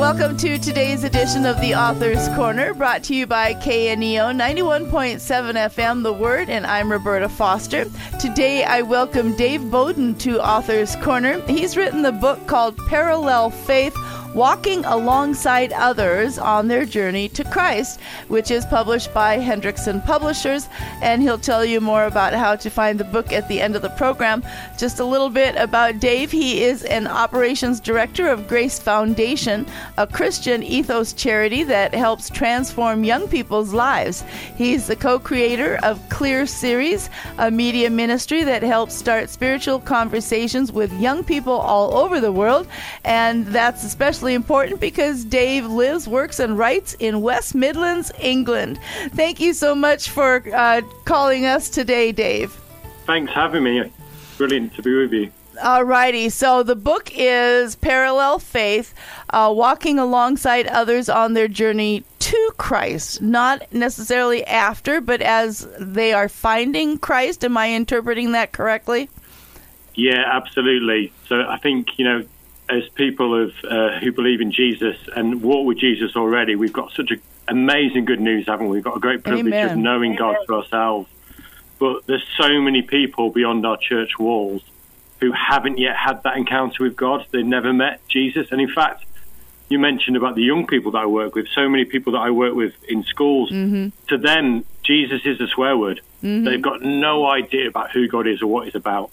Welcome to today's edition of the Author's Corner, brought to you by KNEO 91.7 FM, The Word, and I'm Roberta Foster. Today I welcome Dave Boden to Author's Corner. He's written the book called Parallel Faith Walking Alongside Others on Their Journey to Christ, which is published by Hendrickson Publishers. And he'll tell you more about how to find the book at the end of the program. Just a little bit about Dave. He is an operations director of Grace Foundation, a Christian ethos charity that helps transform young people's lives. He's the co creator of Clear Series, a media ministry that helps start spiritual conversations with young people all over the world. And that's especially especially important because Dave lives, works, and writes in West Midlands, England. Thank you so much for uh, calling us today, Dave. Thanks for having me. Brilliant to be with you. Alrighty, so the book is Parallel Faith, uh, walking alongside others on their journey to Christ, not necessarily after, but as they are finding Christ. Am I interpreting that correctly? Yeah, absolutely. So I think, you know, as people of, uh, who believe in Jesus and walk with Jesus already, we've got such a, amazing good news, haven't we? We've got a great privilege Amen. of knowing God for ourselves. But there's so many people beyond our church walls who haven't yet had that encounter with God. They've never met Jesus. And in fact, you mentioned about the young people that I work with, so many people that I work with in schools, mm-hmm. to them, Jesus is a swear word. Mm-hmm. They've got no idea about who God is or what He's about.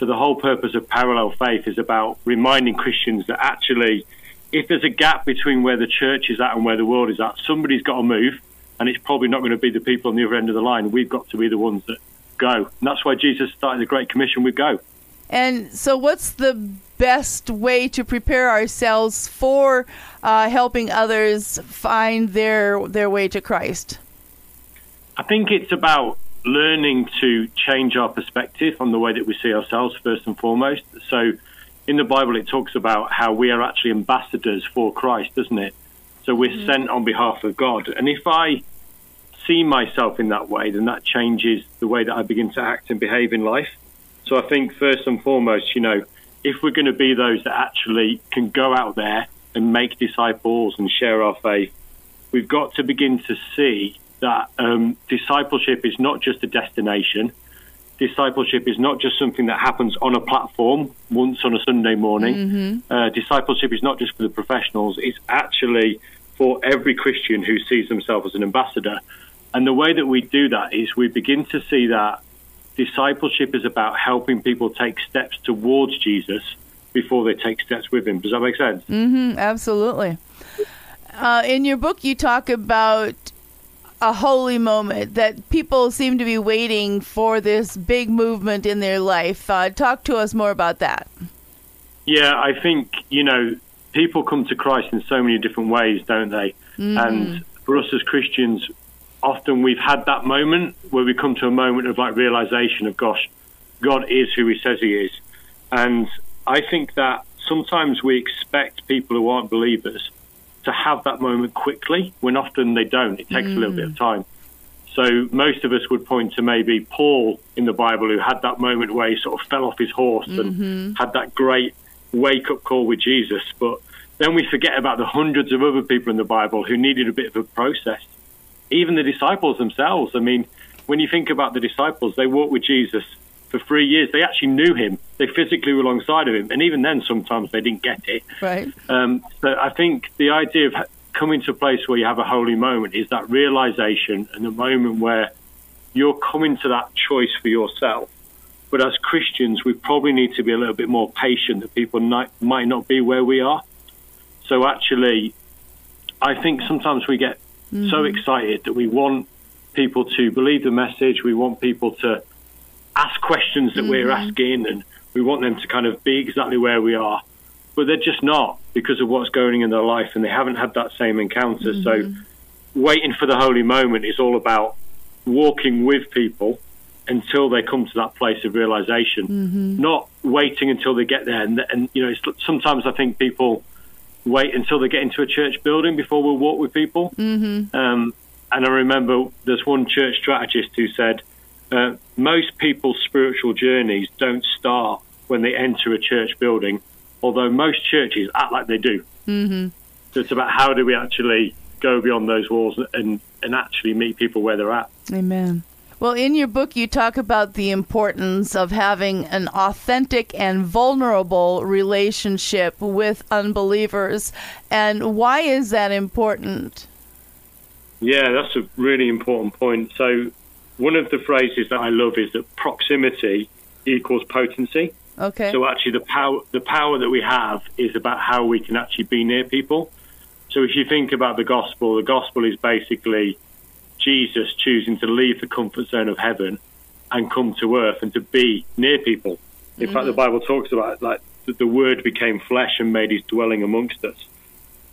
So the whole purpose of parallel faith is about reminding Christians that actually, if there's a gap between where the church is at and where the world is at, somebody's got to move, and it's probably not going to be the people on the other end of the line. We've got to be the ones that go, and that's why Jesus started the Great Commission with go. And so, what's the best way to prepare ourselves for uh, helping others find their their way to Christ? I think it's about learning to change our perspective on the way that we see ourselves first and foremost. So in the Bible, it talks about how we are actually ambassadors for Christ, doesn't it? So we're mm-hmm. sent on behalf of God. And if I see myself in that way, then that changes the way that I begin to act and behave in life. So I think first and foremost, you know, if we're going to be those that actually can go out there and make disciples and share our faith, we've got to begin to see that um, discipleship is not just a destination. Discipleship is not just something that happens on a platform once on a Sunday morning. Mm-hmm. Uh, discipleship is not just for the professionals, it's actually for every Christian who sees themselves as an ambassador. And the way that we do that is we begin to see that discipleship is about helping people take steps towards Jesus before they take steps with him. Does that make sense? Mm-hmm, absolutely. Uh, in your book, you talk about a holy moment that people seem to be waiting for this big movement in their life. Uh, talk to us more about that. Yeah, I think, you know, people come to Christ in so many different ways, don't they? Mm-hmm. And for us as Christians, often we've had that moment where we come to a moment of like realization of, gosh, God is who he says he is. And I think that sometimes we expect people who aren't believers to have that moment quickly when often they don't. It takes mm. a little bit of mm. time. So most of us would point to maybe Paul in the Bible who had that moment where he sort of fell off his horse mm-hmm. and had that great wake up call with Jesus. But then we forget about the hundreds of other people in the Bible who needed a bit of a process. Even the disciples themselves. I mean, when you think about the disciples, they walked with Jesus for three years. They actually knew him. They physically were alongside of him, and even then, sometimes they didn't get it. Right. Um, so I think the idea of coming to a place where you have a holy moment is that realization and the moment where you're coming to that choice for yourself. But as Christians, we probably need to be a little bit more patient that people might, might not be where we are. So actually, I think sometimes we get mm-hmm. so excited that we want people to believe the message. We want people to ask questions that mm-hmm. we're asking, and we want them to kind of be exactly where we are. But they're just not because of what's going on in their life, and they haven't had that same encounter. Mm-hmm. So, waiting for the holy moment is all about walking with people until they come to that place of realization, mm-hmm. not waiting until they get there. And, and you know, sometimes I think people wait until they get into a church building before we'll walk with people. Mm-hmm. Um, and I remember there's one church strategist who said, uh, most people's spiritual journeys don't start when they enter a church building, although most churches act like they do. Mm-hmm. So it's about how do we actually go beyond those walls and, and actually meet people where they're at. Amen. Well, in your book, you talk about the importance of having an authentic and vulnerable relationship with unbelievers. And why is that important? Yeah, that's a really important point. So, one of the phrases that I love is that proximity equals potency. Okay. So actually, the power the power that we have is about how we can actually be near people. So if you think about the gospel, the gospel is basically Jesus choosing to leave the comfort zone of heaven and come to earth and to be near people. In mm-hmm. fact, the Bible talks about like the word became flesh and made his dwelling amongst us.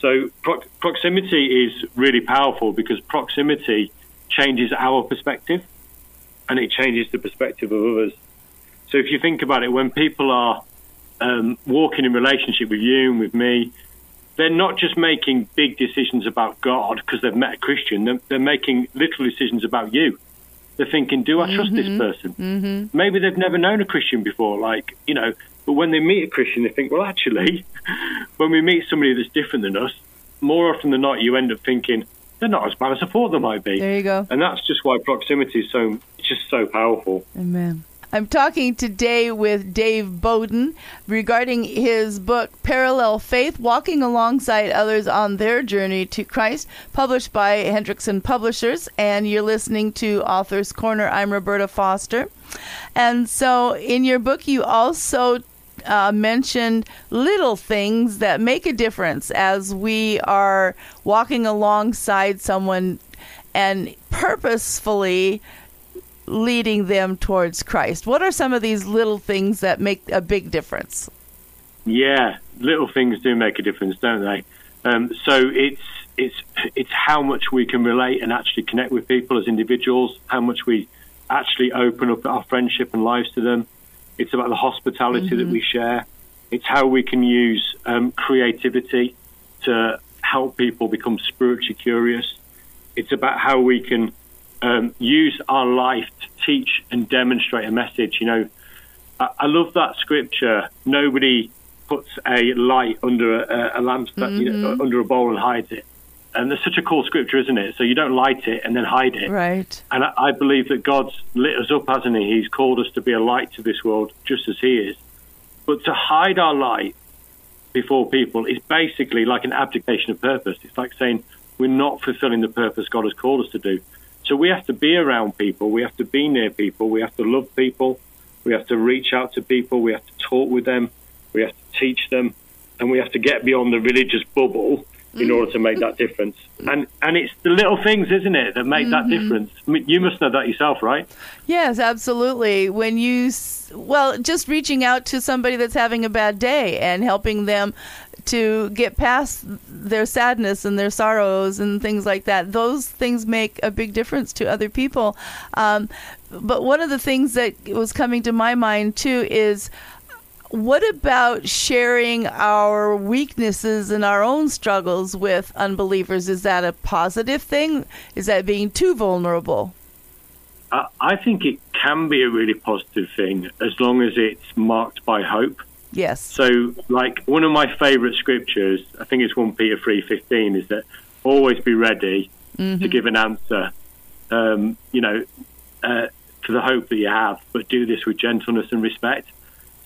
So pro- proximity is really powerful because proximity changes our perspective and it changes the perspective of others. So if you think about it, when people are um, walking in relationship with you and with me, they're not just making big decisions about God because they've met a Christian. They're, they're, making little decisions about you. They're thinking, do I mm-hmm. trust this mm-hmm. person? Mm-hmm. Maybe they've never known a Christian before, like, you know, but when they meet a Christian, they think, well, actually, when we meet somebody that's different than us, more often than not, you end up thinking, they're not as bad as I thought they might be. There you go. And that's just why proximity is so, it's just so powerful. Amen. I'm talking today with Dave Boden regarding his book, Parallel Faith Walking Alongside Others on Their Journey to Christ, published by Hendrickson Publishers. And you're listening to Author's Corner. I'm Roberta Foster. And so in your book, you also uh, mentioned little things that make a difference as we are walking alongside someone and purposefully leading them towards Christ. What are some of these little things that make a big difference? Yeah, little things do make a difference, don't they? Um, so it's it's it's how much we can relate and actually connect with people as individuals, how much we actually open up our friendship and lives to them. It's about the hospitality mm-hmm. that we share. It's how we can use um, creativity to help people become spiritually curious. It's about how we can um, use our life to teach and demonstrate a message. You know, I, I love that scripture. Nobody puts a light under a, a lamp, mm-hmm. you know, mm-hmm. under a bowl and hides it. And it's such a cool scripture, isn't it? So you don't light it and then hide it. Right. And I, I believe that God's lit us up, hasn't He? He's called us to be a light to this world, just as He is. But to hide our light before people is basically like an abdication of purpose. It's like saying we're not fulfilling the purpose God has called us to do. So we have to be around people, we have to be near people, we have to love people, we have to reach out to people, we have to talk with them, we have to teach them, and we have to get beyond the religious bubble in mm. order to make that difference. And and it's the little things, isn't it, that make mm-hmm. that difference. I mean, you must know that yourself, right? Yes, absolutely. When you well, just reaching out to somebody that's having a bad day and helping them to get past their sadness and their sorrows and things like that. Those things make a big difference to other people. Um, but one of the things that was coming to my mind too is what about sharing our weaknesses and our own struggles with unbelievers? Is that a positive thing? Is that being too vulnerable? I think it can be a really positive thing as long as it's marked by hope. Yes. So, like one of my favourite scriptures, I think it's one Peter three fifteen, is that always be ready mm-hmm. to give an answer. Um, you know, uh, to the hope that you have, but do this with gentleness and respect.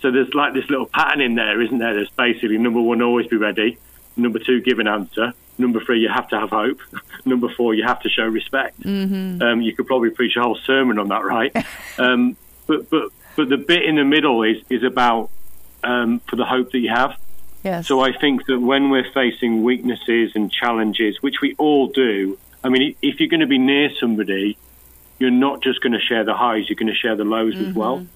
So there's like this little pattern in there, isn't there? There's basically number one, always be ready. Number two, give an answer. Number three, you have to have hope. Number four, you have to show respect. Mm-hmm. Um, you could probably preach a whole sermon on that, right? um, but but but the bit in the middle is is about um, for the hope that you have. Yes. So I think that when we're facing weaknesses and challenges, which we all do, I mean, if you're going to be near somebody, you're not just going to share the highs; you're going to share the lows mm-hmm. as well.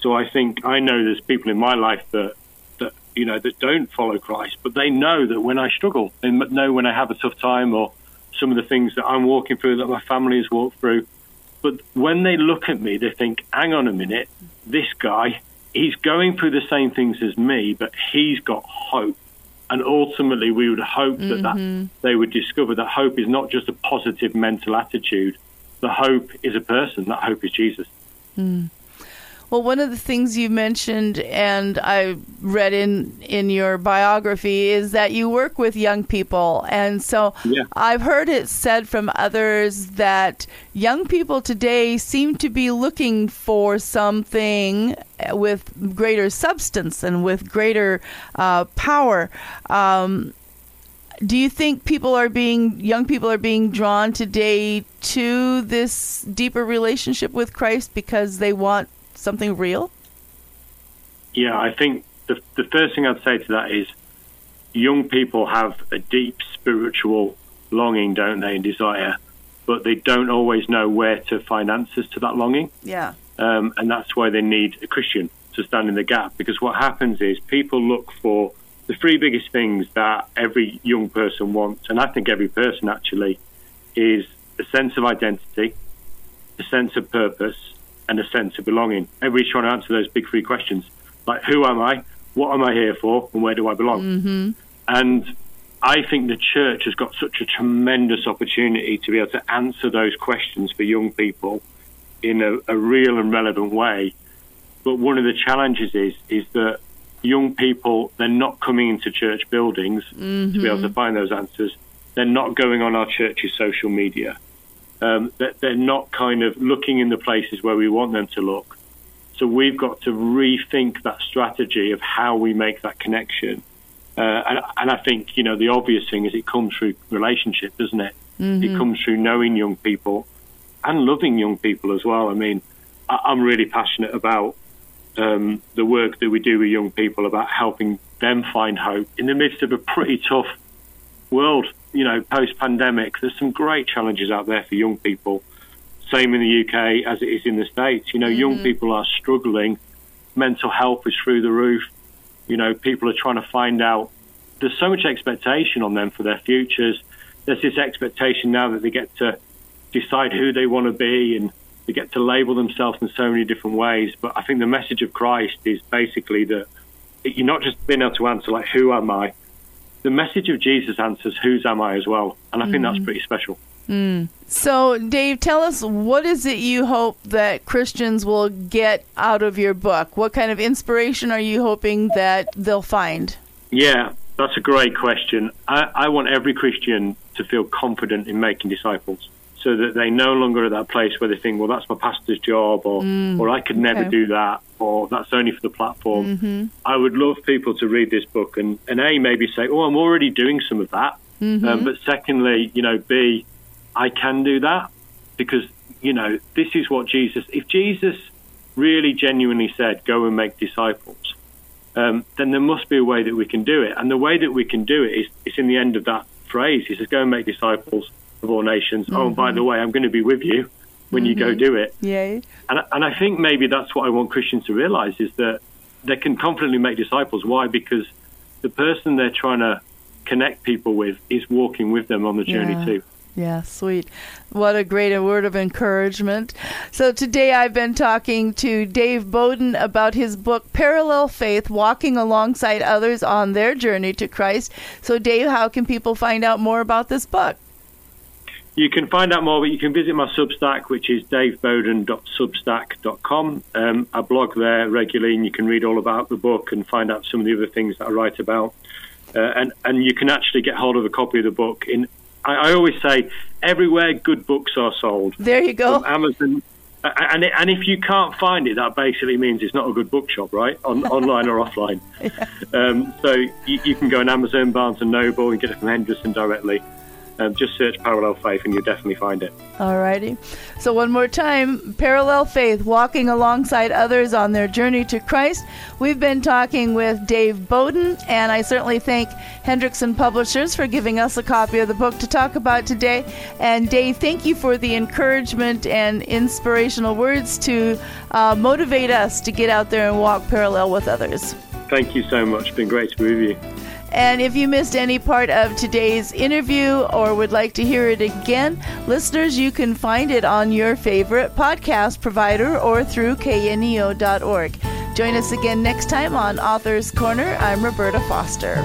So I think I know there's people in my life that that you know that don't follow Christ, but they know that when I struggle, they know when I have a tough time or some of the things that I'm walking through that my family has walked through. But when they look at me, they think, "Hang on a minute, this guy." He's going through the same things as me, but he's got hope and ultimately we would hope that, mm-hmm. that they would discover that hope is not just a positive mental attitude the hope is a person that hope is jesus mm. Well, one of the things you mentioned, and I read in in your biography, is that you work with young people, and so Yeah. I've heard it said from others that young people today seem to be looking for something with greater substance and with greater uh, power. Um, do you think people are being young people are being drawn today to this deeper relationship with Christ because they want something real? Yeah, I think the, the first thing I'd say to that is young people have a deep spiritual longing, don't they, and desire, but they don't always know where to find answers to that longing. Yeah. Um, and that's why they need a Christian to stand in the gap. Because what happens is people look for the three biggest things that every young person wants, and I think every person actually, is a sense of identity, a sense of purpose, and a sense of belonging. Everybody's trying to answer those big three questions like, who am I? What am I here for? And where do I belong? Mm-hmm. And I think the church has got such a tremendous opportunity to be able to answer those questions for young people in a, a real and relevant way. But one of the challenges is is that young people they're not coming into church buildings to be able to find those answers. They're not going on our church's social media. Um, they're, they're not kind of looking in the places where we want them to look. So we've got to rethink that strategy of how we make that connection. Uh, and, and I think you know the obvious thing is it comes through relationship, doesn't it? It comes through knowing young people and loving young people as well. I mean, I, I'm really passionate about um, the work that we do with young people about helping them find hope in the midst of a pretty tough world. You know, post pandemic, there's some great challenges out there for young people. Same in the UK as it is in the States. You know, young mm-hmm. people are struggling. Mental health is through the roof. You know, people are trying to find out. There's so much expectation on them for their futures. There's this expectation now that they get to decide who they want to be and they get to label themselves in so many different ways. But I think the message of Christ is basically that you're not just being able to answer, like, who am I? The message of Jesus answers, whose am I as well? And I think that's mm. pretty special. Mm. So, Dave, tell us what is it you hope that Christians will get out of your book? What kind of inspiration are you hoping that they'll find? Yeah, that's a great question. I, I want every Christian to feel confident in making disciples so that they no longer are at that place where they think, well, that's my pastor's job, or, or I could never okay. do that, or that's only for the platform. I would love people to read this book and, and A, maybe say, oh, I'm already doing some of that. Um, but secondly, you know, B, I can do that because, you know, this is what Jesus, if Jesus really genuinely said, go and make disciples, um, then there must be a way that we can do it. And the way that we can do it is, is in the end of that phrase. He says, go and make disciples of all nations. Oh, and by the mm-hmm. way, I'm going to be with you when you go mm-hmm. do it. Yeah. And, and I think maybe that's what I want Christians to realize is that they can confidently make disciples. Why? Because the person they're trying to connect people with is walking with them on the journey Yeah. too. Yeah, sweet. What a great word of encouragement. So today I've been talking to Dave Boden about his book, Parallel Faith Walking Alongside Others on Their Journey to Christ. So, Dave, how can people find out more about this book? You can find out more, but you can visit my Substack, which is daveboden.substack.com. Um, I blog there regularly, and you can read all about the book and find out some of the other things that I write about. Uh, and and you can actually get hold of a copy of the book in. I, I always say everywhere good books are sold. There you go. Amazon. And, and if you can't find it, that basically means it's not a good bookshop, right? On, online or offline. Um, so you, you can go on Amazon, Barnes and Noble, and get it from Hendrickson directly. Um, just search Parallel Faith, and you'll definitely find it. Alrighty. So one more time, Parallel Faith, walking alongside others on their journey to Christ. We've been talking with Dave Boden, and I certainly thank Hendrickson Publishers for giving us a copy of the book to talk about today. And Dave, thank you for the encouragement and inspirational words to uh, motivate us to get out there and walk parallel with others. Thank you so much. It's been great to be with you. And if you missed any part of today's interview or would like to hear it again, listeners, you can find it on your favorite podcast provider or through kneo.org. Join us again next time on Author's Corner. I'm Roberta Foster.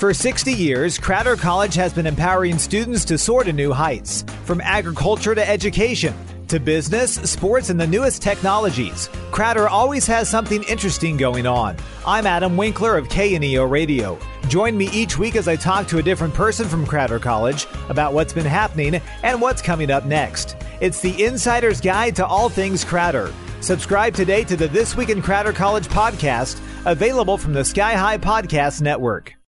For 60 years, Crowder College has been empowering students to soar to new heights. From agriculture to education, to business, sports, and the newest technologies, Crowder always has something interesting going on. I'm Adam Winkler of KNEO Radio. Join me each week as I talk to a different person from Crowder College about what's been happening and what's coming up next. It's the Insider's Guide to All Things Crowder. Subscribe today to the This Week in Crowder College podcast, available from the Sky High Podcast Network.